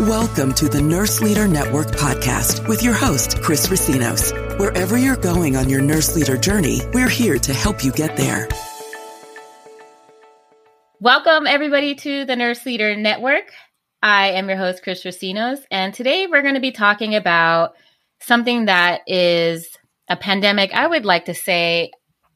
Welcome to the Nurse Leader Network podcast with your host, Chris Racinos. Wherever you're going on your nurse leader journey, we're here to help you get there. Welcome, everybody, to the Nurse Leader Network. I am your host, Chris Racinos, and today we're going to be talking about something that is a pandemic. I would like to say,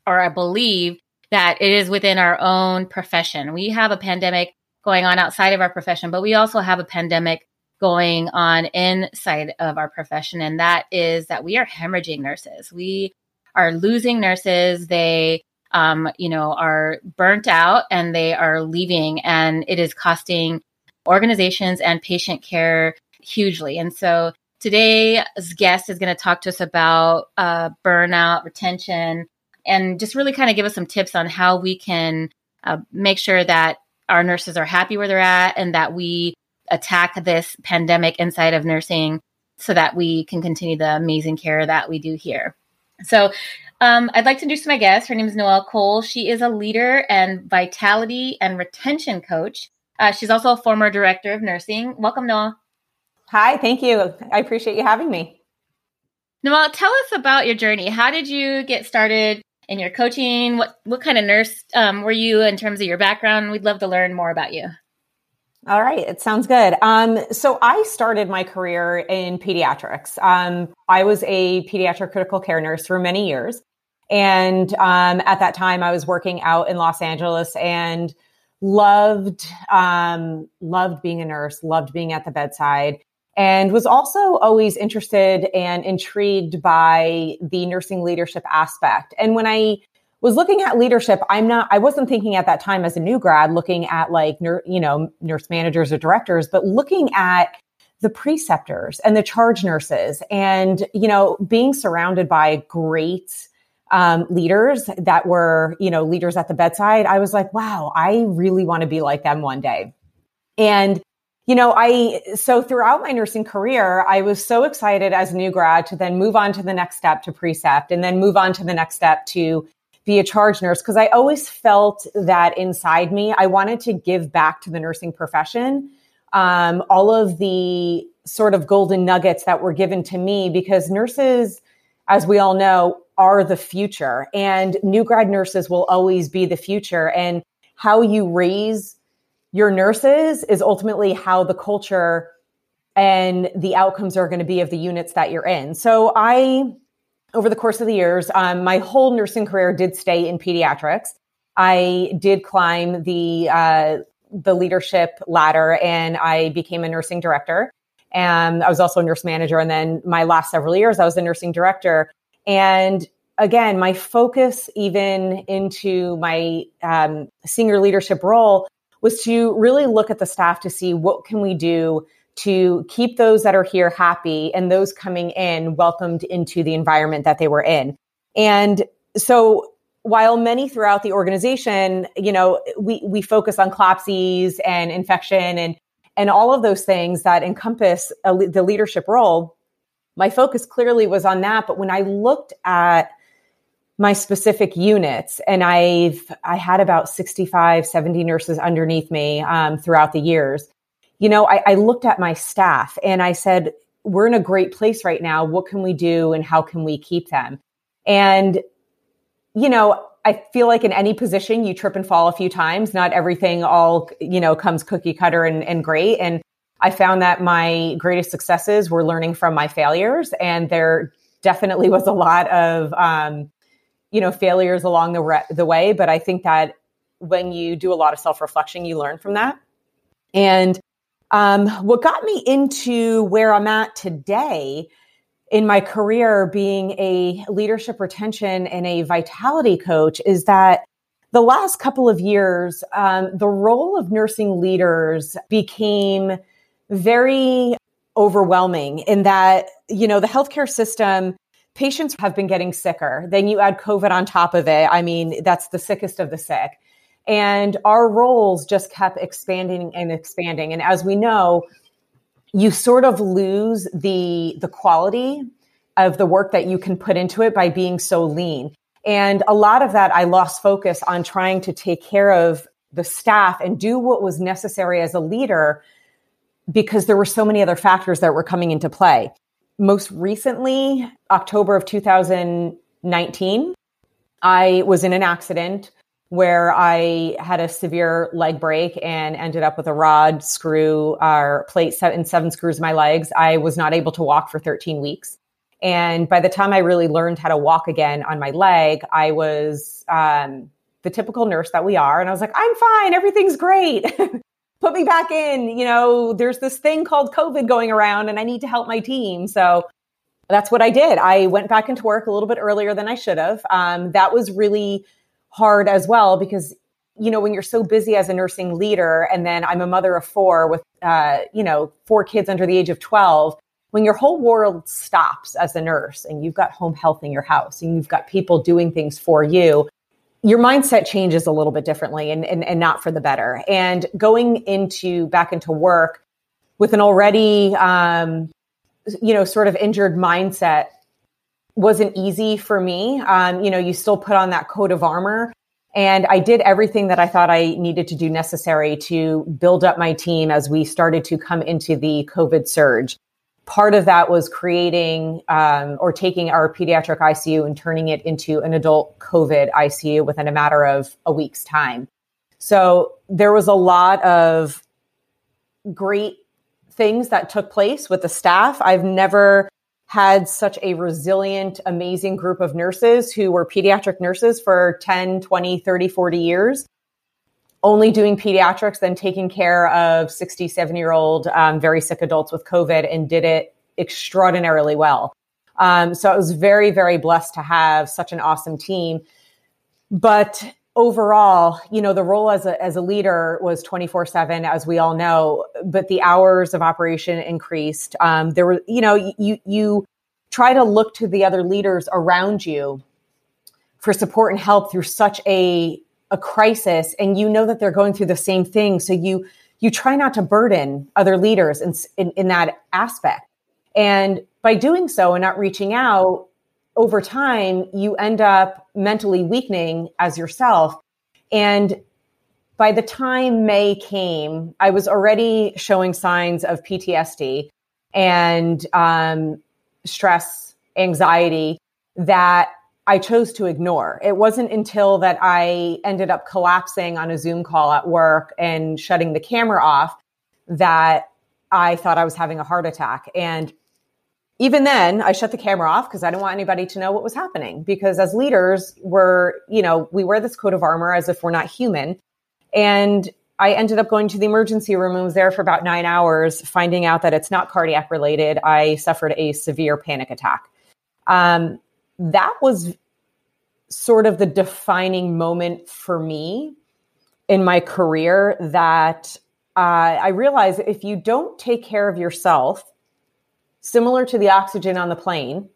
or I believe, that it is within our own profession. We have a pandemic going on outside of our profession, but we also have a pandemic going on inside of our profession. And that is that we are hemorrhaging nurses. We are losing nurses. They, um, you know, are burnt out and they are leaving, and it is costing organizations and patient care hugely. And so today's guest is going to talk to us about uh, burnout, retention, and just really kind of give us some tips on how we can uh, make sure that our nurses are happy where they're at and that we attack this pandemic inside of nursing so that we can continue the amazing care that we do here. So, um, I'd like to introduce my guest. Her name is Noelle Cole. She is a leader and vitality and retention coach. Uh, she's also a former director of nursing. Welcome, Noelle. Hi, thank you. I appreciate you having me. Noelle, tell us about your journey. How did you get started in your coaching? What what kind of nurse um, were you in terms of your background? We'd love to learn more about you. All right, it sounds good. Um, so I started my career in pediatrics. Um, I was a pediatric critical care nurse for many years, and um, at that time, I was working out in Los Angeles and loved um, loved being a nurse, loved being at the bedside, and was also always interested and intrigued by the nursing leadership aspect. And when I was looking at leadership, I'm not, I wasn't thinking at that time as a new grad looking at like, you know, nurse managers or directors, but looking at the preceptors and the charge nurses and, you know, being surrounded by great um, leaders that were, you know, leaders at the bedside. I was like, wow, I really want to be like them one day. And, you know, I, so throughout my nursing career, I was so excited as a new grad to then move on to the next step to precept and then move on to the next step to be a charge nurse because I always felt that inside me. I wanted to give back to the nursing profession um, all of the sort of golden nuggets that were given to me because nurses, as we all know, are the future and new grad nurses will always be the future. And how you raise your nurses is ultimately how the culture and the outcomes are going to be of the units that you're in. So I over the course of the years, um, my whole nursing career did stay in pediatrics. I did climb the uh, the leadership ladder, and I became a nursing director. And I was also a nurse manager. And then my last several years, I was a nursing director. And again, my focus, even into my um, senior leadership role, was to really look at the staff to see what can we do to keep those that are here happy and those coming in welcomed into the environment that they were in. And so while many throughout the organization, you know, we, we focus on CLABSIs and infection and, and all of those things that encompass a, the leadership role, my focus clearly was on that. But when I looked at my specific units and I've, I had about 65, 70 nurses underneath me um, throughout the years you know, I, I looked at my staff and I said, we're in a great place right now. What can we do and how can we keep them? And, you know, I feel like in any position you trip and fall a few times. Not everything all, you know, comes cookie cutter and, and great. And I found that my greatest successes were learning from my failures. And there definitely was a lot of, um, you know, failures along the, re- the way. But I think that when you do a lot of self reflection, you learn from that. And um, what got me into where I'm at today in my career being a leadership retention and a vitality coach is that the last couple of years, um, the role of nursing leaders became very overwhelming in that, you know, the healthcare system, patients have been getting sicker. Then you add COVID on top of it. I mean, that's the sickest of the sick. And our roles just kept expanding and expanding. And as we know, you sort of lose the the quality of the work that you can put into it by being so lean. And a lot of that I lost focus on trying to take care of the staff and do what was necessary as a leader because there were so many other factors that were coming into play. Most recently, October of 2019, I was in an accident where I had a severe leg break and ended up with a rod, screw, or plate set and seven screws in my legs. I was not able to walk for 13 weeks. And by the time I really learned how to walk again on my leg, I was um, the typical nurse that we are. And I was like, I'm fine. Everything's great. Put me back in. You know, there's this thing called COVID going around and I need to help my team. So that's what I did. I went back into work a little bit earlier than I should have. Um, that was really hard as well because you know when you're so busy as a nursing leader and then i'm a mother of four with uh, you know four kids under the age of 12 when your whole world stops as a nurse and you've got home health in your house and you've got people doing things for you your mindset changes a little bit differently and, and, and not for the better. And going into back into work with an already um, you know sort of injured mindset wasn't easy for me. Um, you know, you still put on that coat of armor. And I did everything that I thought I needed to do necessary to build up my team as we started to come into the COVID surge. Part of that was creating um, or taking our pediatric ICU and turning it into an adult COVID ICU within a matter of a week's time. So there was a lot of great things that took place with the staff. I've never had such a resilient, amazing group of nurses who were pediatric nurses for 10, 20, 30, 40 years, only doing pediatrics, then taking care of 67 year old, um, very sick adults with COVID and did it extraordinarily well. Um, so I was very, very blessed to have such an awesome team. But overall, you know, the role as a, as a leader was 24 seven, as we all know, but the hours of operation increased. Um, there were, you know, you, you try to look to the other leaders around you for support and help through such a, a crisis. And you know that they're going through the same thing. So you, you try not to burden other leaders in, in, in that aspect. And by doing so and not reaching out, over time, you end up mentally weakening as yourself. And by the time May came, I was already showing signs of PTSD and um, stress, anxiety that I chose to ignore. It wasn't until that I ended up collapsing on a Zoom call at work and shutting the camera off that I thought I was having a heart attack. And even then i shut the camera off because i didn't want anybody to know what was happening because as leaders we're you know we wear this coat of armor as if we're not human. And i ended up going to the emergency room and was there for about nine hours finding out that it's not cardiac related. I suffered a severe panic attack. Um, that was sort of the defining moment for me in my career that uh, i realized if you don't take care of yourself similar to the oxygen on the plane,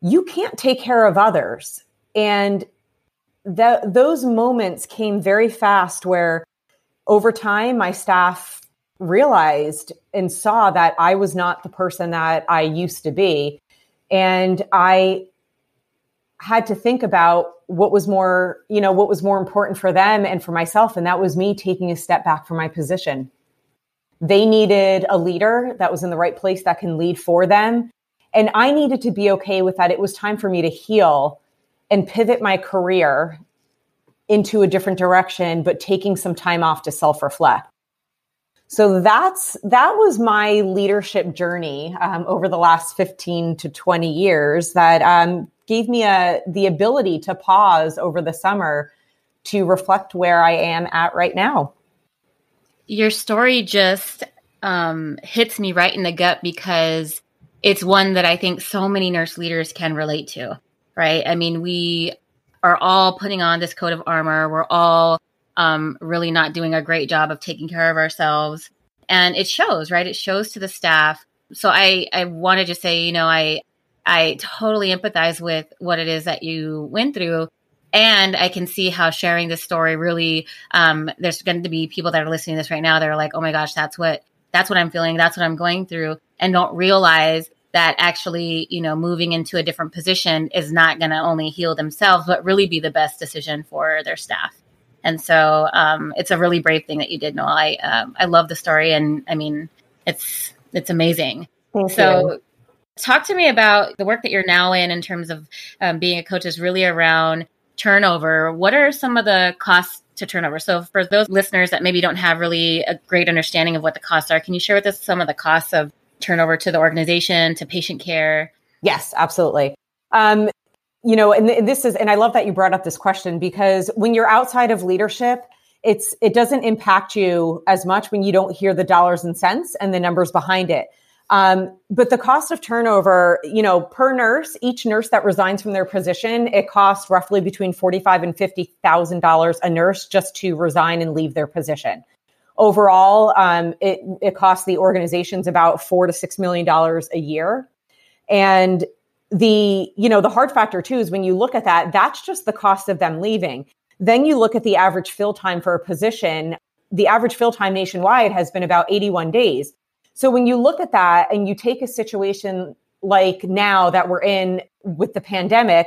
you can't take care of others. And that those moments came very fast where over time my staff realized and saw that I was not the person that I used to be. And I had to think about what was more, you know, what was more important for them and for myself. And that was me taking a step back from my position. They needed a leader that was in the right place that can lead for them. And I needed to be okay with that. It was time for me to heal and pivot my career into a different direction, but taking some time off to self reflect. So that's that was my leadership journey um, over the last fifteen to twenty years. That um, gave me a the ability to pause over the summer to reflect where I am at right now your story just um, hits me right in the gut because it's one that I think so many nurse leaders can relate to, right? I mean, we are all putting on this coat of armor. We're all um, really not doing a great job of taking care of ourselves. And it shows, right? It shows to the staff. So I, I wanted to say, you know, I, I totally empathize with what it is that you went through and I can see how sharing this story really, um, there's going to be people that are listening to this right now that are like, oh my gosh, that's what, that's what I'm feeling. That's what I'm going through. And don't realize that actually, you know, moving into a different position is not going to only heal themselves, but really be the best decision for their staff. And so, um, it's a really brave thing that you did, Noelle. I, um, I love the story. And I mean, it's it's amazing. Thank so you. talk to me about the work that you're now in in terms of um, being a coach is really around turnover. What are some of the costs to turnover? So for those listeners that maybe don't have really a great understanding of what the costs are, can you share with us some of the costs of turnover to the organization, to patient care? Yes, absolutely. Um, you know, and this is, and I love that you brought up this question because when you're outside of leadership, it's it doesn't impact you as much when you don't hear the dollars and cents and the numbers behind it. Um, but the cost of turnover, you know, per nurse, each nurse that resigns from their position, it costs roughly between forty-five and fifty thousand dollars a nurse just to resign and leave their position. Overall, um, it it costs the organizations about four to six million dollars a year, and the you know the hard factor too is when you look at that, that's just the cost of them leaving. Then you look at the average fill time for a position. The average fill time nationwide has been about 81 days. So when you look at that and you take a situation like now that we're in with the pandemic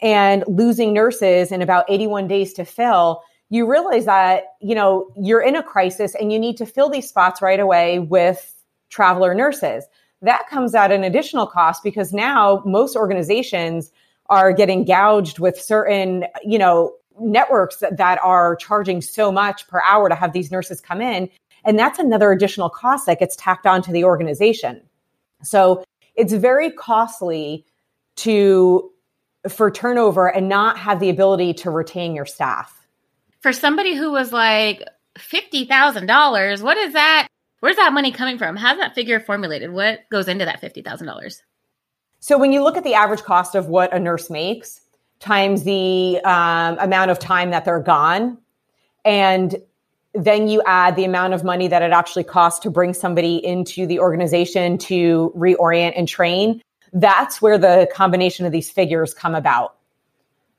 and losing nurses in about 81 days to fill, you realize that, you know, you're in a crisis and you need to fill these spots right away with traveler nurses. That comes at an additional cost because now most organizations are getting gouged with certain, you know, networks that, that are charging so much per hour to have these nurses come in. And that's another additional cost that gets tacked onto the organization. So it's very costly to for turnover and not have the ability to retain your staff. For somebody who was like $50,000, what is that? Where's that money coming from? How's that figure formulated? What goes into that $50,000? So when you look at the average cost of what a nurse makes, times the um, amount of time that they're gone. And then you add the amount of money that it actually costs to bring somebody into the organization to reorient and train. That's where the combination of these figures come about.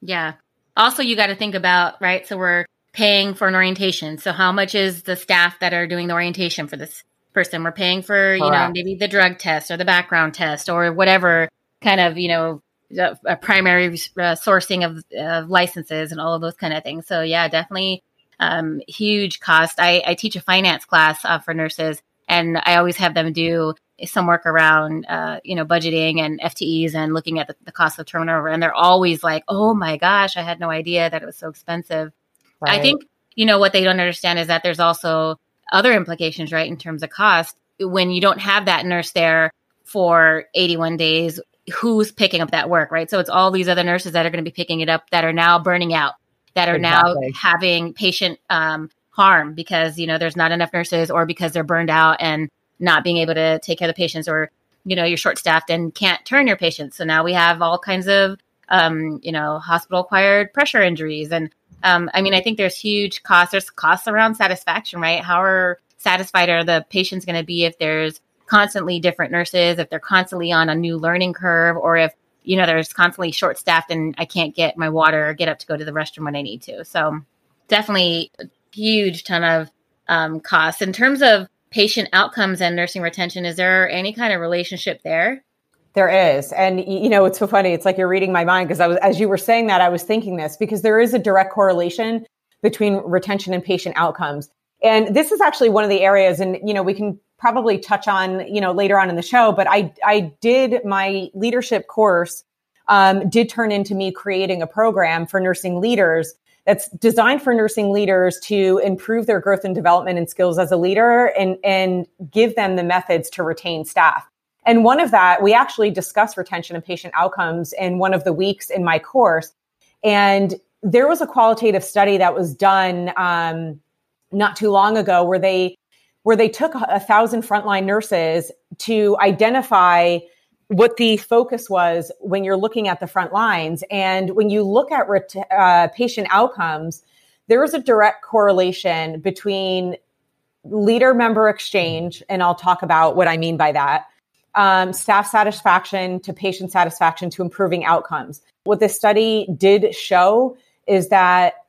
Yeah. Also, you got to think about, right? So we're paying for an orientation. So how much is the staff that are doing the orientation for this person? We're paying for, Correct. you know, maybe the drug test or the background test or whatever kind of, you know, a primary uh, sourcing of, of, licenses and all of those kind of things. So yeah, definitely um, huge cost. I, I, teach a finance class uh, for nurses, and I always have them do some work around uh, you know budgeting and FTEs and looking at the, the, cost of turnover. And they're always like, "Oh my gosh, I had no idea that it was so expensive." Right. I think you know what they don't understand is that there's also other implications, right, in terms of cost when you don't have that nurse there for 81 days who's picking up that work, right? So it's all these other nurses that are going to be picking it up that are now burning out, that are exactly. now having patient um, harm because you know there's not enough nurses, or because they're burned out and not being able to take care of the patients, or you know you're short staffed and can't turn your patients. So now we have all kinds of um, you know hospital acquired pressure injuries, and um, I mean I think there's huge costs. There's costs around satisfaction, right? How are satisfied are the patients going to be if there's constantly different nurses, if they're constantly on a new learning curve, or if you know there's constantly short staffed and I can't get my water or get up to go to the restroom when I need to. So definitely a huge ton of um, costs in terms of patient outcomes and nursing retention. Is there any kind of relationship there? There is. And you know, it's so funny. It's like you're reading my mind because I was as you were saying that, I was thinking this because there is a direct correlation between retention and patient outcomes. And this is actually one of the areas and you know, we can probably touch on, you know, later on in the show, but I, I did my leadership course, um, did turn into me creating a program for nursing leaders that's designed for nursing leaders to improve their growth and development and skills as a leader and, and give them the methods to retain staff. And one of that, we actually discuss retention and patient outcomes in one of the weeks in my course. And there was a qualitative study that was done um, not too long ago where they where they took a thousand frontline nurses to identify what the focus was when you're looking at the front lines. And when you look at ret- uh, patient outcomes, there is a direct correlation between leader member exchange, and I'll talk about what I mean by that, um, staff satisfaction to patient satisfaction to improving outcomes. What this study did show is that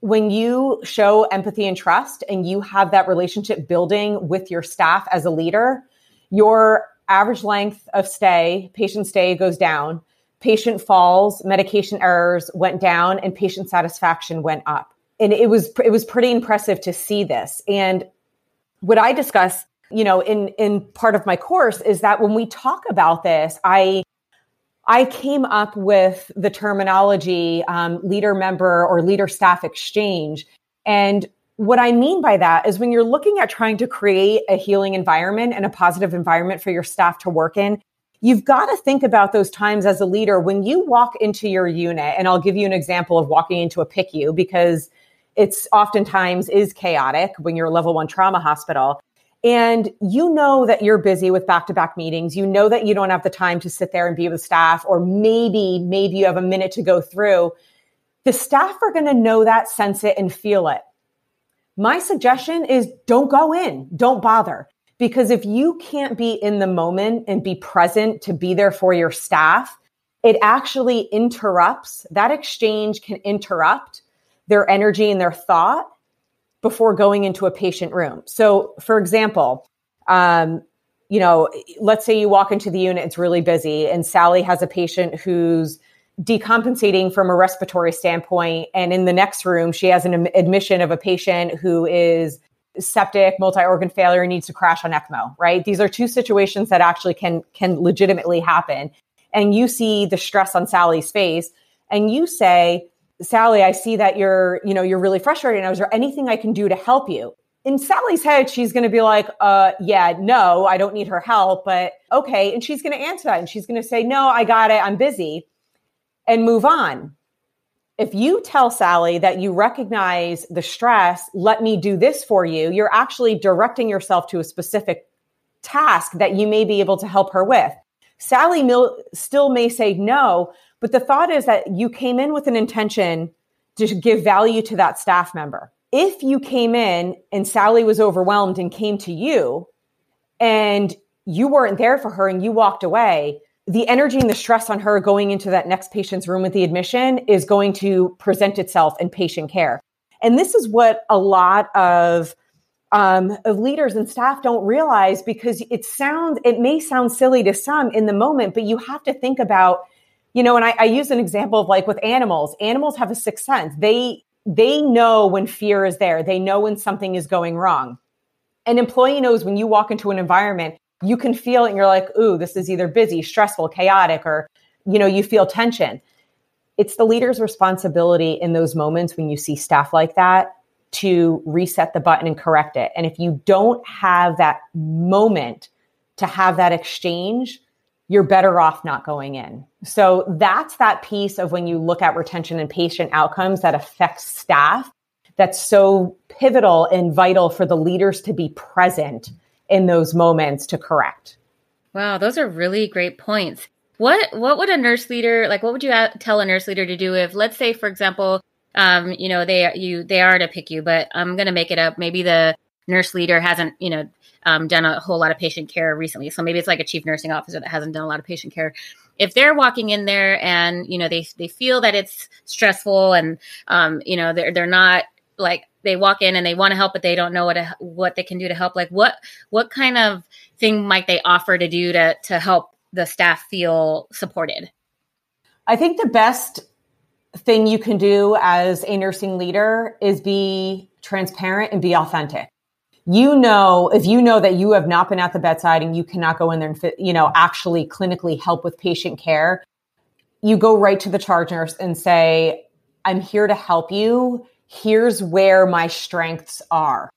when you show empathy and trust and you have that relationship building with your staff as a leader, your average length of stay, patient stay goes down, patient falls, medication errors went down, and patient satisfaction went up. And it was it was pretty impressive to see this. And what I discuss you know, in in part of my course is that when we talk about this, I I came up with the terminology um, leader member or leader staff exchange. And what I mean by that is when you're looking at trying to create a healing environment and a positive environment for your staff to work in, you've got to think about those times as a leader when you walk into your unit. And I'll give you an example of walking into a PICU because it's oftentimes is chaotic when you're a level one trauma hospital. And you know that you're busy with back to back meetings. You know that you don't have the time to sit there and be with staff, or maybe, maybe you have a minute to go through. The staff are going to know that, sense it, and feel it. My suggestion is don't go in, don't bother. Because if you can't be in the moment and be present to be there for your staff, it actually interrupts that exchange can interrupt their energy and their thought before going into a patient room. So, for example, um, you know, let's say you walk into the unit, it's really busy, and Sally has a patient who's decompensating from a respiratory standpoint. And in the next room, she has an admission of a patient who is septic, multi-organ failure, needs to crash on ECMO, right? These are two situations that actually can can legitimately happen. And you see the stress on Sally's face, and you say, Sally, I see that you're, you know, you're really frustrated. Now, is there anything I can do to help you? In Sally's head, she's going to be like, uh, yeah, no, I don't need her help, but okay. And she's going to answer that and she's going to say, no, I got it. I'm busy and move on. If you tell Sally that you recognize the stress, let me do this for you, you're actually directing yourself to a specific task that you may be able to help her with. Sally mil- still may say no, but the thought is that you came in with an intention to give value to that staff member. If you came in and Sally was overwhelmed and came to you and you weren't there for her and you walked away, the energy and the stress on her going into that next patient's room with the admission is going to present itself in patient care. And this is what a lot of um, of leaders and staff don't realize because it sounds it may sound silly to some in the moment, but you have to think about you know, and I, I use an example of like with animals, animals have a sixth sense. They, they know when fear is there. They know when something is going wrong. An employee knows when you walk into an environment, you can feel it and you're like, ooh, this is either busy, stressful, chaotic, or, you know, you feel tension. It's the leader's responsibility in those moments when you see staff like that to reset the button and correct it. And if you don't have that moment to have that exchange, you're better off not going in. So that's that piece of when you look at retention and patient outcomes that affects staff. That's so pivotal and vital for the leaders to be present in those moments to correct. Wow, those are really great points. What what would a nurse leader like? What would you tell a nurse leader to do if, let's say, for example, um, you know, they you they are to pick you, but I'm going to make it up. Maybe the nurse leader hasn't, you know, um, done a whole lot of patient care recently. So maybe it's like a chief nursing officer that hasn't done a lot of patient care. If they're walking in there and you know they they feel that it's stressful and um, you know they're they're not like they walk in and they want to help but they don't know what to, what they can do to help like what what kind of thing might they offer to do to to help the staff feel supported i think the best thing you can do as a nursing leader is be transparent and be authentic you know, if you know that you have not been at the bedside and you cannot go in there and, you know, actually clinically help with patient care, you go right to the charge nurse and say, I'm here to help you. Here's where my strengths are.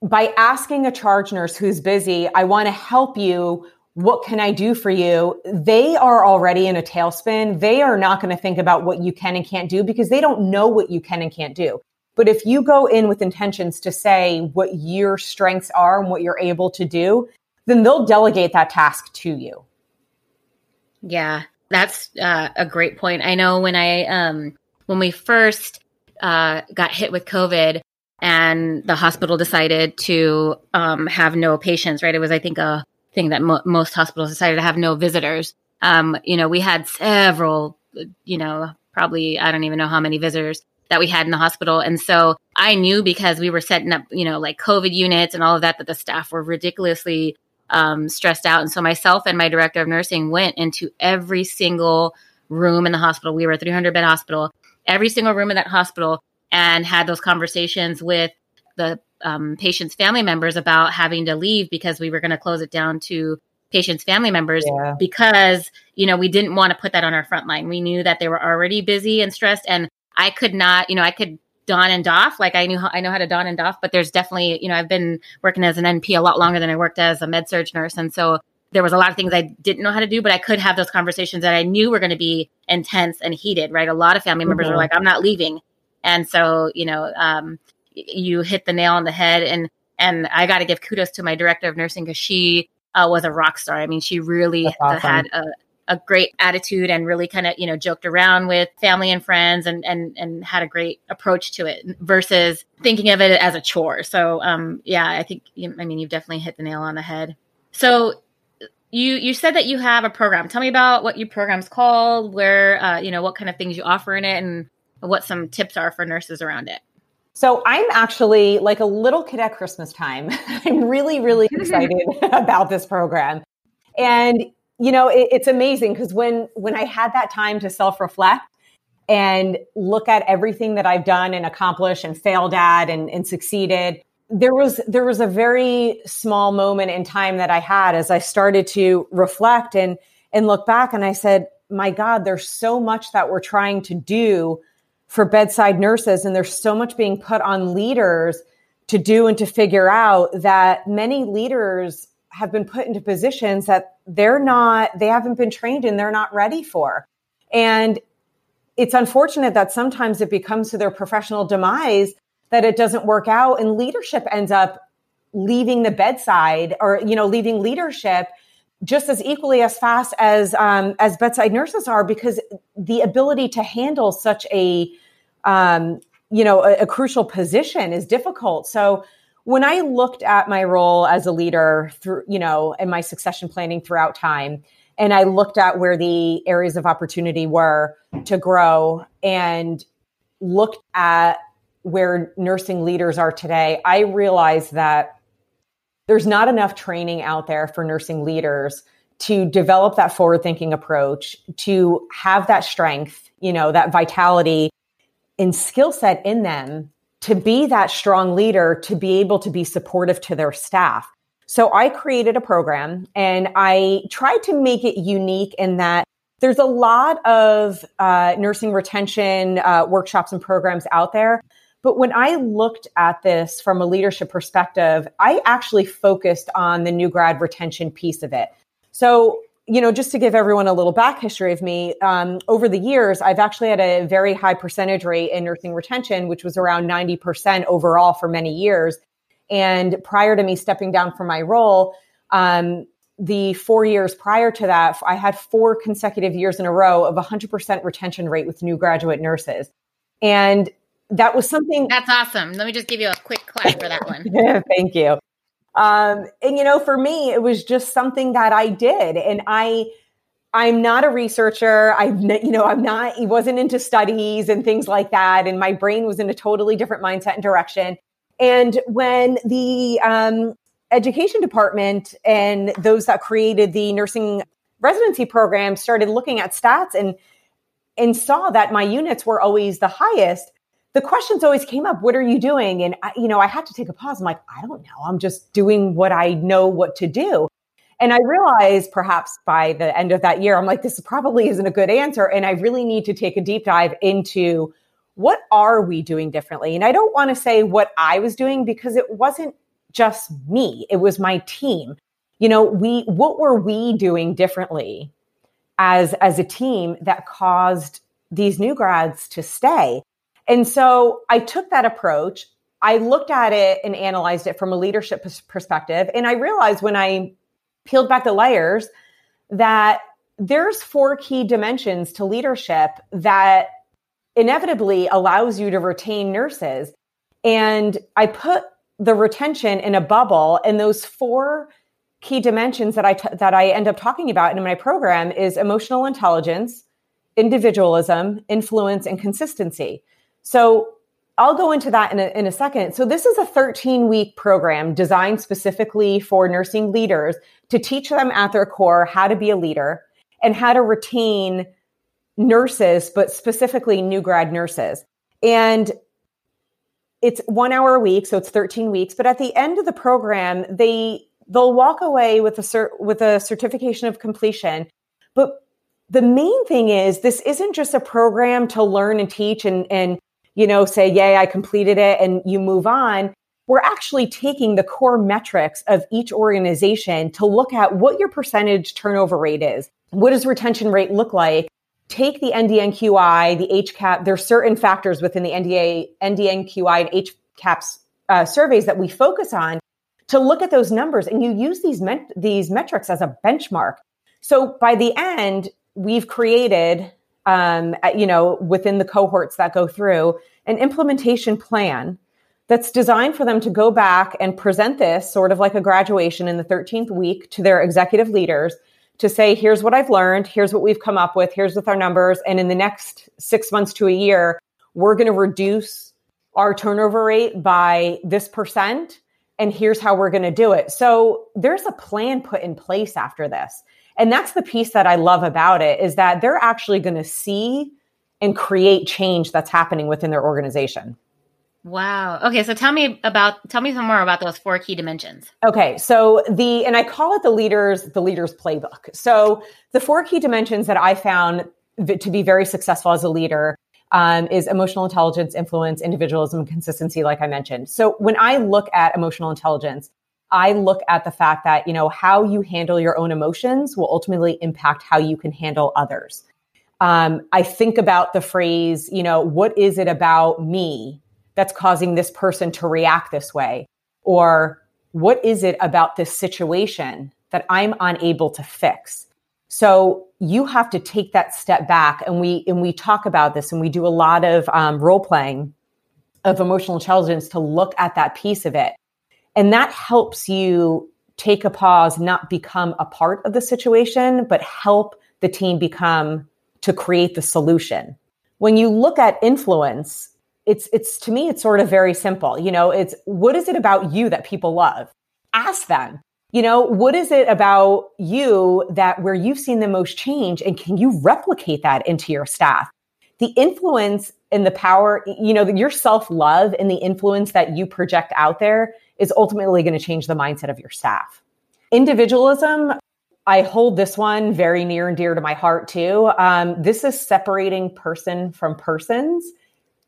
By asking a charge nurse who's busy, I want to help you. What can I do for you? They are already in a tailspin. They are not going to think about what you can and can't do because they don't know what you can and can't do. But if you go in with intentions to say what your strengths are and what you're able to do, then they'll delegate that task to you. Yeah, that's uh, a great point. I know when I um, when we first uh, got hit with COVID and the hospital decided to um, have no patients, right? It was I think a thing that mo- most hospitals decided to have no visitors. Um, you know, we had several, you know, probably I don't even know how many visitors that we had in the hospital. And so I knew because we were setting up, you know, like COVID units and all of that, that the staff were ridiculously um, stressed out. And so myself and my director of nursing went into every single room in the hospital. We were a 300 bed hospital, every single room in that hospital, and had those conversations with the um, patients' family members about having to leave because we were going to close it down to patients' family members yeah. because you know we didn't want to put that on our front line. We knew that they were already busy and stressed, and I could not, you know, I could don and doff like I knew how, I know how to don and doff, but there's definitely you know I've been working as an NP a lot longer than I worked as a med surg nurse, and so there was a lot of things I didn't know how to do, but I could have those conversations that I knew were going to be intense and heated. Right, a lot of family members mm-hmm. were like, "I'm not leaving," and so you know, um, you hit the nail on the head, and and I got to give kudos to my director of nursing because she uh, was a rock star. I mean, she really awesome. had a, a great attitude and really kind of you know joked around with family and friends and and and had a great approach to it versus thinking of it as a chore. So um, yeah, I think I mean you've definitely hit the nail on the head. So you you said that you have a program. Tell me about what your program's called, where uh, you know what kind of things you offer in it, and what some tips are for nurses around it. So I'm actually like a little kid at Christmas time. I'm really really excited about this program, and you know it, it's amazing because when when I had that time to self reflect and look at everything that I've done and accomplished and failed at and, and succeeded there was there was a very small moment in time that I had as I started to reflect and and look back and I said, "My god, there's so much that we're trying to do for bedside nurses and there's so much being put on leaders to do and to figure out that many leaders have been put into positions that they're not they haven't been trained and they're not ready for." And it's unfortunate that sometimes it becomes to their professional demise that it doesn't work out and leadership ends up leaving the bedside or you know leaving leadership just as equally as fast as um, as bedside nurses are because the ability to handle such a um, you know a, a crucial position is difficult so when i looked at my role as a leader through you know and my succession planning throughout time and i looked at where the areas of opportunity were to grow and looked at where nursing leaders are today, I realized that there's not enough training out there for nursing leaders to develop that forward thinking approach, to have that strength, you know, that vitality and skill set in them to be that strong leader, to be able to be supportive to their staff. So I created a program and I tried to make it unique in that there's a lot of uh, nursing retention uh, workshops and programs out there, but when I looked at this from a leadership perspective, I actually focused on the new grad retention piece of it. So, you know, just to give everyone a little back history of me, um, over the years, I've actually had a very high percentage rate in nursing retention, which was around 90% overall for many years. And prior to me stepping down from my role, um, the four years prior to that, I had four consecutive years in a row of 100% retention rate with new graduate nurses. And that was something that's awesome. Let me just give you a quick clap for that one. Thank you. Um, and you know, for me, it was just something that I did, and I, I'm not a researcher. I've, you know, I'm not. He wasn't into studies and things like that, and my brain was in a totally different mindset and direction. And when the um, education department and those that created the nursing residency program started looking at stats and and saw that my units were always the highest the questions always came up what are you doing? And I, you know i had to take a pause. I'm like i don't know. I'm just doing what i know what to do. And i realized perhaps by the end of that year i'm like this probably isn't a good answer. And i really need to take a deep dive into what are we doing differently? And i don't want to say what i was doing because it wasn't just me. It was my team. You know we what were we doing differently as as a team that caused these new grads to stay and so I took that approach. I looked at it and analyzed it from a leadership perspective. And I realized when I peeled back the layers that there's four key dimensions to leadership that inevitably allows you to retain nurses. And I put the retention in a bubble and those four key dimensions that I t- that I end up talking about in my program is emotional intelligence, individualism, influence and consistency. So I'll go into that in a, in a second. So this is a 13 week program designed specifically for nursing leaders to teach them at their core how to be a leader and how to retain nurses, but specifically new grad nurses. And it's one hour a week, so it's 13 weeks. But at the end of the program, they they'll walk away with a cert, with a certification of completion. But the main thing is this isn't just a program to learn and teach and and you know say, "Yay, I completed it," and you move on. We're actually taking the core metrics of each organization to look at what your percentage turnover rate is. What does retention rate look like? take the NDNQI, the HCAHPS, there's certain factors within the NDA, NDNQI and HCAHPS uh, surveys that we focus on to look at those numbers and you use these, met- these metrics as a benchmark. So by the end, we've created, um, you know, within the cohorts that go through an implementation plan that's designed for them to go back and present this sort of like a graduation in the 13th week to their executive leaders to say, here's what I've learned, here's what we've come up with, here's with our numbers. And in the next six months to a year, we're going to reduce our turnover rate by this percent. And here's how we're going to do it. So there's a plan put in place after this. And that's the piece that I love about it is that they're actually going to see and create change that's happening within their organization. Wow. Okay, so tell me about tell me some more about those four key dimensions. Okay, so the and I call it the leaders the leaders playbook. So the four key dimensions that I found to be very successful as a leader um, is emotional intelligence, influence, individualism, consistency, like I mentioned. So when I look at emotional intelligence, I look at the fact that you know how you handle your own emotions will ultimately impact how you can handle others. Um, I think about the phrase, you know, what is it about me that's causing this person to react this way? Or what is it about this situation that I'm unable to fix? So you have to take that step back, and we and we talk about this, and we do a lot of um, role playing of emotional intelligence to look at that piece of it, and that helps you take a pause, not become a part of the situation, but help the team become to create the solution. When you look at influence, it's it's to me it's sort of very simple. You know it's what is it about you that people love? Ask them. You know what is it about you that where you've seen the most change and can you replicate that into your staff? The influence and the power you know your self-love and the influence that you project out there is ultimately going to change the mindset of your staff individualism I hold this one very near and dear to my heart too. Um, this is separating person from persons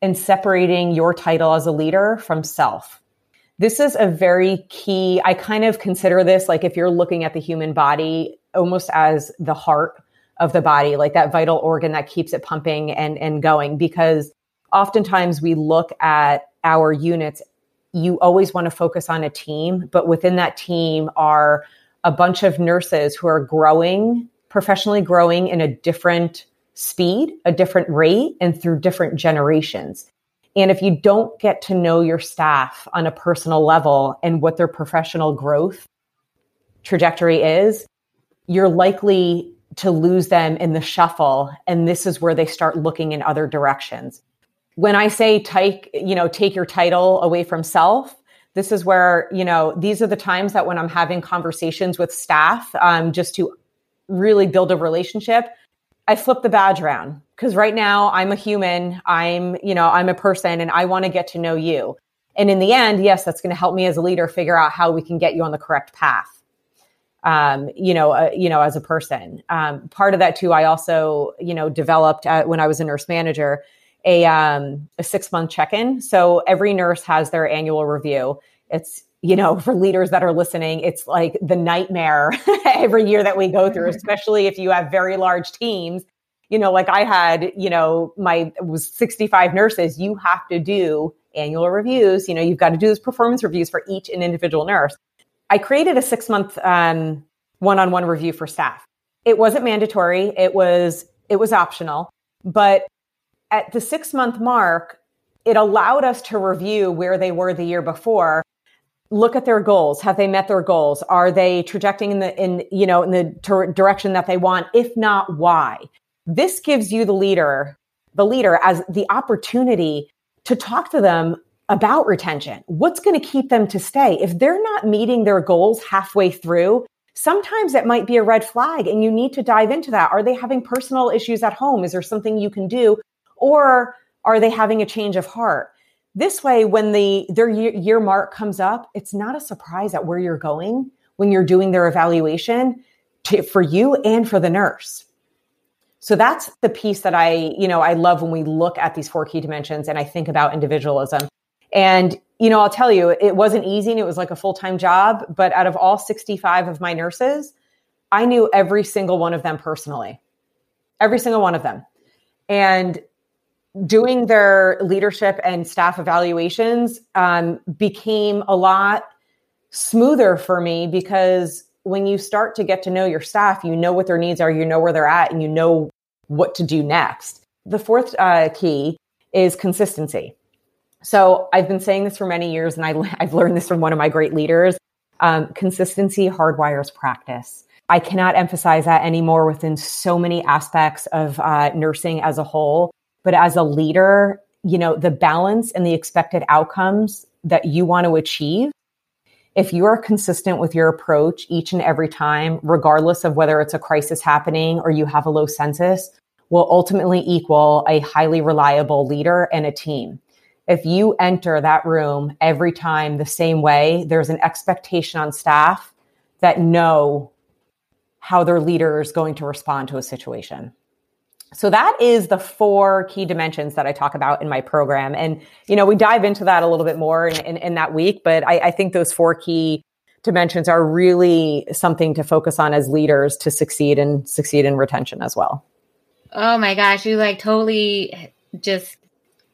and separating your title as a leader from self. This is a very key, I kind of consider this like if you're looking at the human body almost as the heart of the body, like that vital organ that keeps it pumping and, and going. Because oftentimes we look at our units, you always want to focus on a team, but within that team are a bunch of nurses who are growing, professionally growing in a different speed, a different rate, and through different generations. And if you don't get to know your staff on a personal level and what their professional growth trajectory is, you're likely to lose them in the shuffle. And this is where they start looking in other directions. When I say take, you know, take your title away from self, this is where, you know, these are the times that when I'm having conversations with staff, um, just to really build a relationship, I flip the badge around because right now I'm a human. I'm, you know, I'm a person and I want to get to know you. And in the end, yes, that's going to help me as a leader figure out how we can get you on the correct path. Um, you know, uh, you know, as a person. Um, part of that too, I also, you know, developed uh, when I was a nurse manager a um, a six month check in. So every nurse has their annual review. It's you know, for leaders that are listening, it's like the nightmare every year that we go through, especially if you have very large teams. You know, like I had, you know, my was 65 nurses. You have to do annual reviews. You know, you've got to do those performance reviews for each and individual nurse. I created a six month um, one-on-one review for staff. It wasn't mandatory. It was it was optional, but at the six month mark, it allowed us to review where they were the year before look at their goals. Have they met their goals? Are they trajecting in the in you know in the ter- direction that they want? If not why? This gives you the leader the leader as the opportunity to talk to them about retention. What's going to keep them to stay? If they're not meeting their goals halfway through sometimes it might be a red flag and you need to dive into that. Are they having personal issues at home? Is there something you can do or are they having a change of heart this way, when the their year, mark comes up, it's not a surprise at where you're going when you're doing their evaluation to, for you and for the nurse. So that's the piece that I, you know, I love when we look at these four key dimensions and I think about individualism. And, you know, I'll tell you, it wasn't easy and it was like a full time job. But out of all 65 of my nurses, I knew every single one of them personally, every single one of them. And doing their leadership and staff evaluations um, became a lot smoother for me because when you start to get to know your staff, you know what their needs are, you know where they're at, and you know what to do next. The fourth uh, key is consistency. So I've been saying this for many years, and I, have learned this from one of my great leaders. Um, consistency hardwires practice. I cannot emphasize that anymore within so many aspects of uh, nursing as a whole. But as a leader, you know, the balance and the expected outcomes that you want to achieve, if you are consistent with your approach each and every time, regardless of whether it's a crisis happening or you have a low census, will ultimately equal a highly reliable leader and a team. If you enter that room every time the same way, there's an expectation on staff that know how their leader is going to respond to a situation. So that is the four key dimensions that I talk about in my program. And, you know, we dive into that a little bit more in, in, in that week, but I, I think those four key dimensions are really something to focus on as leaders to succeed and succeed in retention as well. Oh my gosh, you like totally just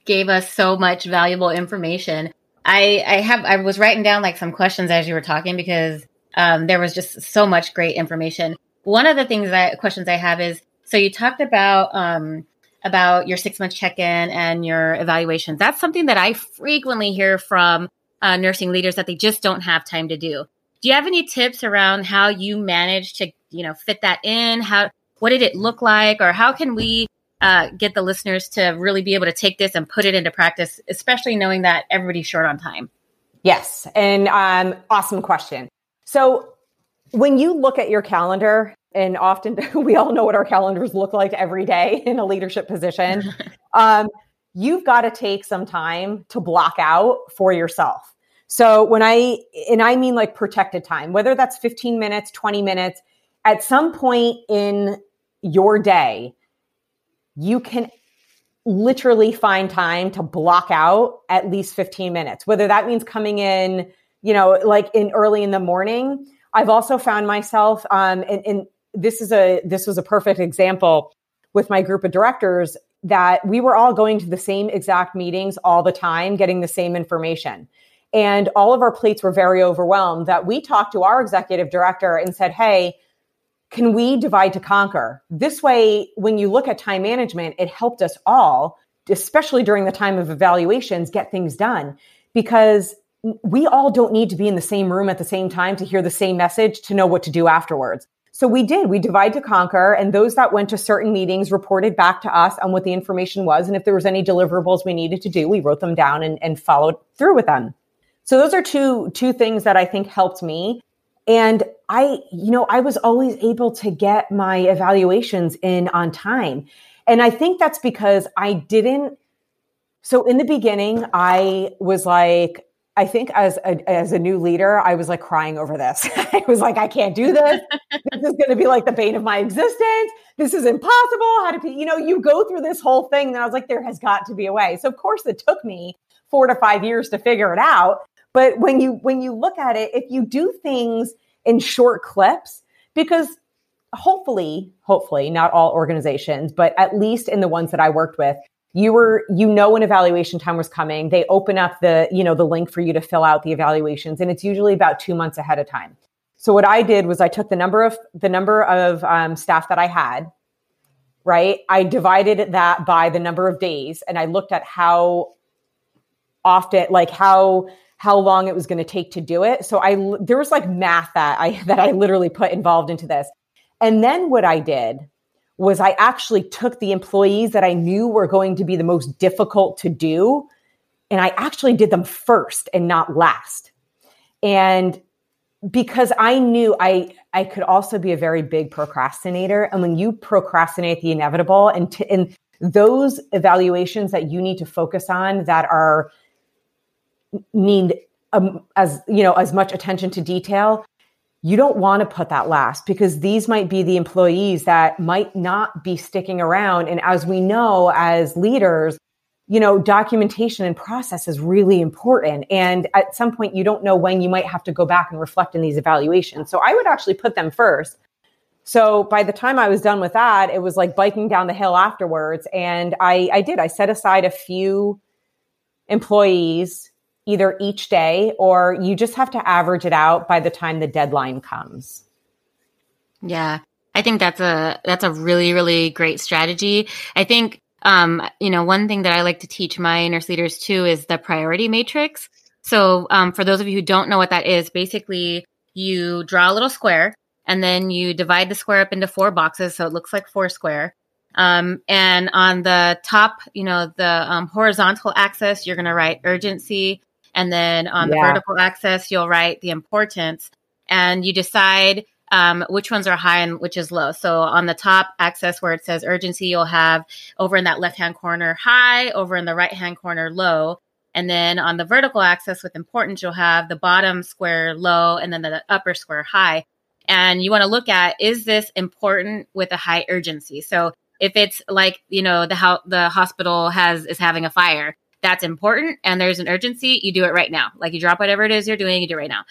gave us so much valuable information. I I have I was writing down like some questions as you were talking because um, there was just so much great information. One of the things that questions I have is so you talked about um, about your six month check in and your evaluations. That's something that I frequently hear from uh, nursing leaders that they just don't have time to do. Do you have any tips around how you manage to you know fit that in? How what did it look like, or how can we uh, get the listeners to really be able to take this and put it into practice, especially knowing that everybody's short on time? Yes, and um, awesome question. So when you look at your calendar and often we all know what our calendars look like every day in a leadership position. um, you've got to take some time to block out for yourself. So when I, and I mean like protected time, whether that's 15 minutes, 20 minutes, at some point in your day, you can literally find time to block out at least 15 minutes, whether that means coming in, you know, like in early in the morning. I've also found myself, um, in, in this is a this was a perfect example with my group of directors that we were all going to the same exact meetings all the time getting the same information. And all of our plates were very overwhelmed that we talked to our executive director and said hey can we divide to conquer? This way when you look at time management it helped us all especially during the time of evaluations get things done because we all don't need to be in the same room at the same time to hear the same message to know what to do afterwards so we did. We divide to conquer, and those that went to certain meetings reported back to us on what the information was. And if there was any deliverables we needed to do, we wrote them down and, and followed through with them. So those are two two things that I think helped me. And I, you know, I was always able to get my evaluations in on time. And I think that's because I didn't. So in the beginning, I was like, I think as a, as a new leader, I was like crying over this. I was like, I can't do this. this is going to be like the bane of my existence. This is impossible. How to you know, you go through this whole thing. And I was like, there has got to be a way. So of course it took me four to five years to figure it out. But when you, when you look at it, if you do things in short clips, because hopefully, hopefully not all organizations, but at least in the ones that I worked with, you were you know when evaluation time was coming they open up the you know the link for you to fill out the evaluations and it's usually about two months ahead of time. So what i did was i took the number of the number of um, staff that i had right? I divided that by the number of days and i looked at how often like how how long it was going to take to do it. So i there was like math that i that i literally put involved into this. And then what i did was I actually took the employees that I knew were going to be the most difficult to do and I actually did them first and not last. And because I knew I I could also be a very big procrastinator and when you procrastinate the inevitable and to, and those evaluations that you need to focus on that are need um, as you know as much attention to detail you don't want to put that last because these might be the employees that might not be sticking around. And as we know as leaders you know documentation and process is really important. And at some point you don't know when you might have to go back and reflect in these evaluations. So i would actually put them first. So by the time i was done with that it was like biking down the hill afterwards. And i i did. I set aside a few employees either each day or you just have to average it out by the time the deadline comes. Yeah. I think that's a that's a really really great strategy. I think um, you know one thing that I like to teach my nurse leaders too is the priority matrix. So um, for those of you who don't know what that is, basically you draw a little square and then you divide the square up into four boxes so it looks like four square. Um, and on the top, you know, the um, horizontal axis, you're going to write urgency. And then on yeah. the vertical axis, you'll write the importance and you decide um, which ones are high and which is low. So on the top axis where it says urgency, you'll have over in that left hand corner high, over in the right hand corner low. And then on the vertical axis with importance, you'll have the bottom square low and then the upper square high. And you want to look at is this important with a high urgency? So if it's like, you know, the how the hospital has is having a fire, that's important and there's an urgency, you do it right now. Like you drop whatever it is you're doing, you do it right now.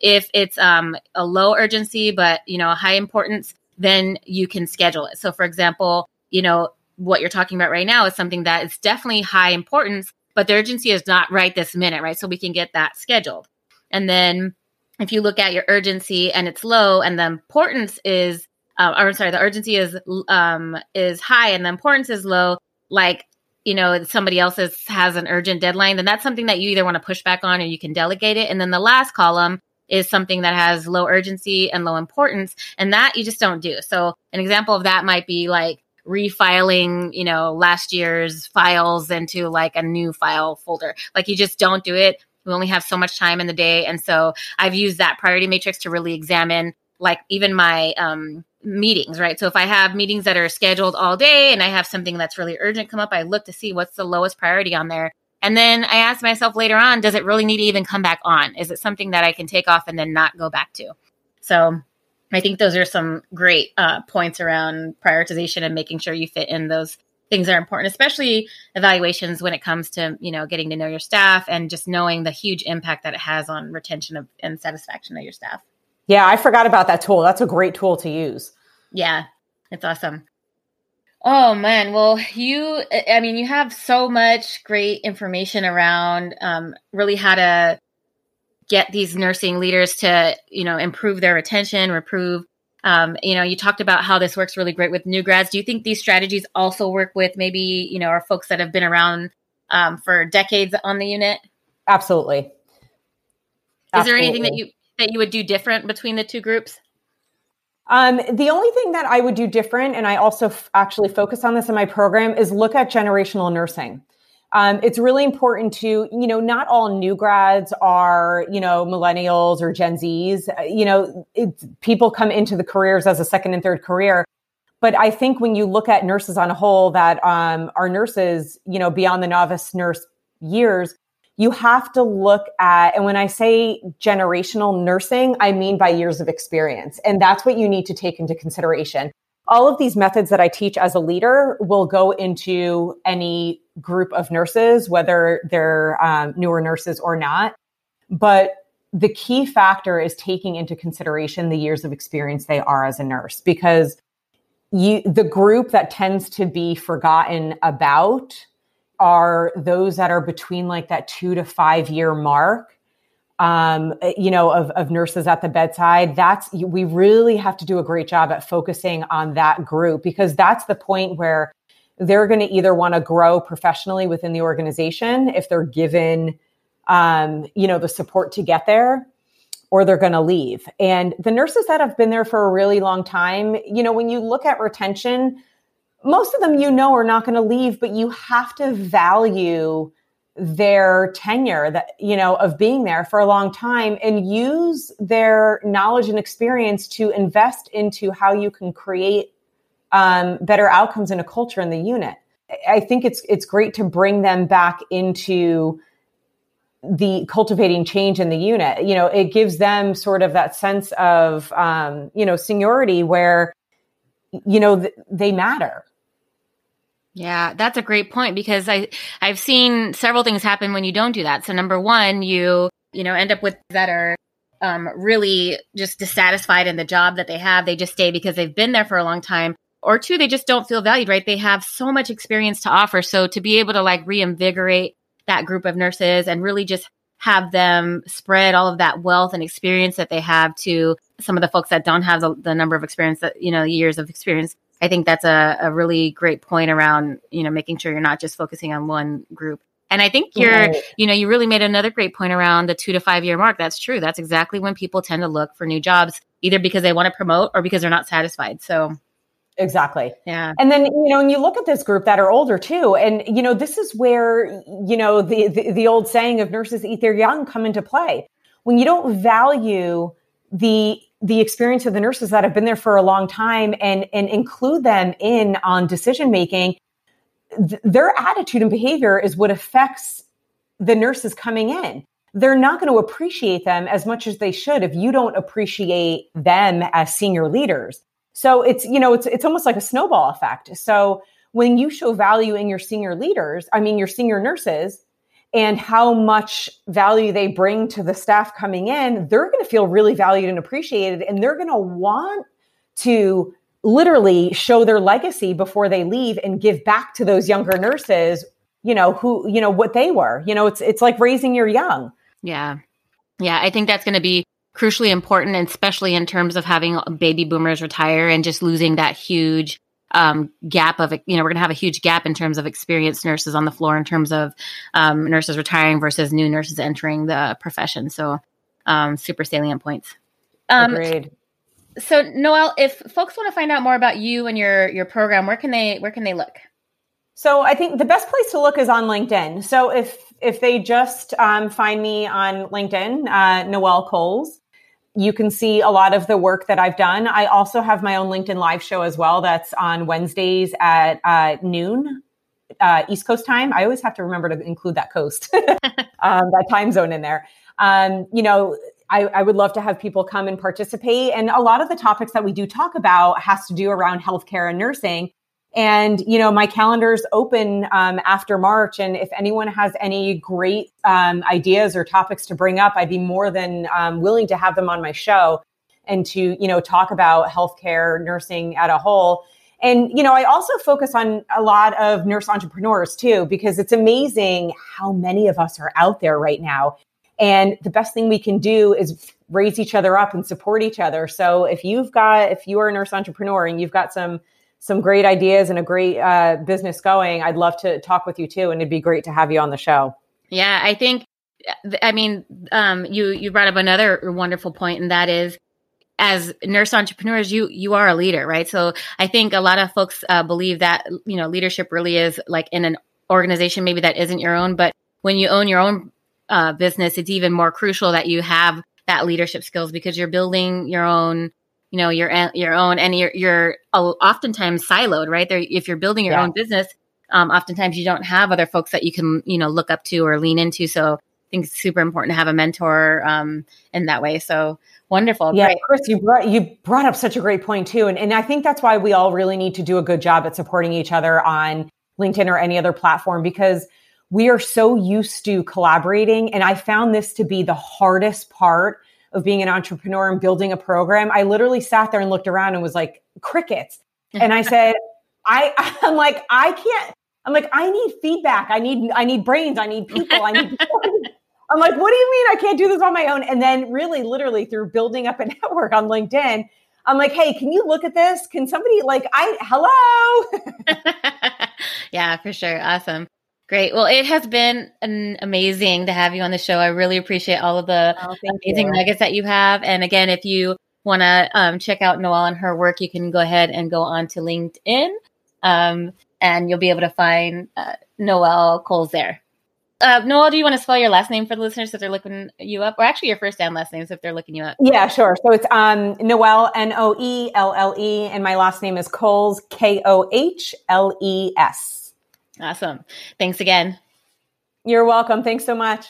If it's um, a low urgency, but you know, high importance, then you can schedule it. So for example, you know, what you're talking about right now is something that is definitely high importance, but the urgency is not right this minute, right? So we can get that scheduled. And then if you look at your urgency and it's low and the importance is uh, or sorry, the urgency is um, is high and the importance is low. Like you know somebody else is, has an urgent deadline then that's something that you either want to push back on or you can delegate it. And then the last column is something that has low urgency and low importance and that you just don't do. So an example of that might be like refiling you know last year's files into like a new file folder. Like you just don't do it. We only have so much time in the day and so i've used that priority matrix to really examine like even my um meetings, right? So if I have meetings that are scheduled all day and I have something that's really urgent come up, I look to see what's the lowest priority on there. And then I ask myself later on, does it really need to even come back on? Is it something that I can take off and then not go back to? So I think those are some great uh, points around prioritization and making sure you fit in those things that are important, especially evaluations when it comes to, you know, getting to know your staff and just knowing the huge impact that it has on retention of, and satisfaction of your staff. Yeah, I forgot about that tool. That's a great tool to use. Yeah, it's awesome. Oh man, well, you, I mean, you have so much great information around um, really how to get these nursing leaders to, you know, improve their retention, improve. Um, you know, you talked about how this works really great with new grads. Do you think these strategies also work with maybe, you know, our folks that have been around um, for decades on the unit? Absolutely. Absolutely. Is there anything that you that you would do different between the two groups? Um, the only thing that I would do different, and I also f- actually focus on this in my program, is look at generational nursing. Um, it's really important to, you know, not all new grads are, you know, millennials or Gen Zs. Uh, you know, people come into the careers as a second and third career. But I think when you look at nurses on a whole, that um, nurses, you know, beyond the novice nurse years, you have to look at, and when I say generational nursing, I mean by years of experience. And that's what you need to take into consideration. All of these methods that I teach as a leader will go into any group of nurses, whether they're um, newer nurses or not. But the key factor is taking into consideration the years of experience they are as a nurse because you, the group that tends to be forgotten about are those that are between like that two to five year mark um, you know of, of nurses at the bedside that's we really have to do a great job at focusing on that group because that's the point where they're going to either want to grow professionally within the organization if they're given um, you know the support to get there or they're going to leave. And the nurses that have been there for a really long time you know when you look at retention most of them you know are not going to leave, but you have to value their tenure that you know of being there for a long time and use their knowledge and experience to invest into how you can create um, better outcomes in a culture in the unit i think it's it's great to bring them back into the cultivating change in the unit. You know, it gives them sort of that sense of, um, you know, seniority where, you know, th- they matter. Yeah, that's a great point because I I've seen several things happen when you don't do that. So number one, you you know end up with that are um, really just dissatisfied in the job that they have. They just stay because they've been there for a long time. Or two, they just don't feel valued. Right? They have so much experience to offer. So to be able to like reinvigorate that group of nurses and really just have them spread all of that wealth and experience that they have to some of the folks that don't have the, the number of experience that you know years of experience i think that's a, a really great point around you know making sure you're not just focusing on one group and i think you're right. you know you really made another great point around the two to five year mark that's true that's exactly when people tend to look for new jobs either because they want to promote or because they're not satisfied so Exactly. Yeah. And then, you know, and you look at this group that are older too. And, you know, this is where, you know, the, the, the old saying of nurses eat their young come into play. When you don't value the the experience of the nurses that have been there for a long time and and include them in on decision making, th- their attitude and behavior is what affects the nurses coming in. They're not going to appreciate them as much as they should if you don't appreciate them as senior leaders. So it's, you know, it's, it's almost like a snowball effect. So when you show value in your senior leaders, I mean, your senior nurses, and how much value they bring to the staff coming in, they're going to feel really valued and appreciated. And they're going to want to literally show their legacy before they leave and give back to those younger nurses, you know, who, you know, what they were. You know, it's, it's like raising your young. Yeah. Yeah. I think that's going to be crucially important, especially in terms of having baby boomers retire and just losing that huge um, gap of you know we're going to have a huge gap in terms of experienced nurses on the floor in terms of um, nurses retiring versus new nurses entering the profession. So um, super salient points. Um, Agreed. So Noelle, if folks want to find out more about you and your your program, where can they where can they look? So I think the best place to look is on LinkedIn. So if if they just um, find me on LinkedIn, uh, Noelle Kohles, you can see a lot of the work that I've done. I also have my own LinkedIn live show as well. That's on Wednesdays at uh, noon uh, East Coast time. I always have to remember to include that coast, um, that time zone in there. Um, you know, I, I, would love to have people come and participate. And a lot of the topics that we do talk about has to do around healthcare and nursing. And, you know, my calendar's open um, after March. And if anyone has any great um, ideas or topics to bring up, I'd be more than um, willing to have them on my show and to, you know, talk about healthcare, nursing at a whole. And, you know, I also focus on a lot of nurse entrepreneurs too, because it's amazing how many of us are out there right now. And the best thing we can do is raise each other up and support each other. So if you've got, if you are a nurse entrepreneur and you've got some some great ideas and a great uh, business going, I'd love to talk with you too. And it'd be great to have you on the show. Yeah, I think, I mean, um, you, you brought up another wonderful point, and that is, as nurse entrepreneurs, you you are a leader, right? So I think a lot of folks uh, believe that you know leadership really is like in an organization maybe that isn't your own, but when you own your own uh, business, it's even more crucial that you have that leadership skills because you're building your own you know your your own and you're you're oftentimes siloed right? There if you're building your yeah. own business um, oftentimes you don't have other folks that you can you know look up to or lean into. So i think it's super important to have a mentor um, in that way. So wonderful. Yeah great. chris you brought you brought up such a great point too. And, and i think that's why we all really need to do a good job at supporting each other on linkedin or any other platform because we are so used to collaborating. And i found this to be the hardest part of being an entrepreneur and building a program, I literally sat there and looked around and was like, crickets. And I said, I, I'm like, I can't, I'm like, I need feedback. I need, I need brains. I need people. I need, I'm like, what do you mean I can't do this on my own? And then really, literally through building up a network on LinkedIn, I'm like, hey, can you look at this? Can somebody like I hello? yeah, for sure. Awesome. Great. Well, it has been an amazing to have you on the show. I really appreciate all of the oh, amazing you. nuggets that you have. And again, if you want to um, check out Noelle and her work, you can go ahead and go on to LinkedIn, um, and you'll be able to find uh, Noelle Kohles there. Uh, Noelle, do you want to spell your last name for the listeners if they're looking you up, or actually your first and last names if they're looking you up? Yeah, sure. So it's um, Noelle N O E L L E, and my last name is Kohles K O H L E S. Awesome. Thanks again. You're welcome. Thanks so much.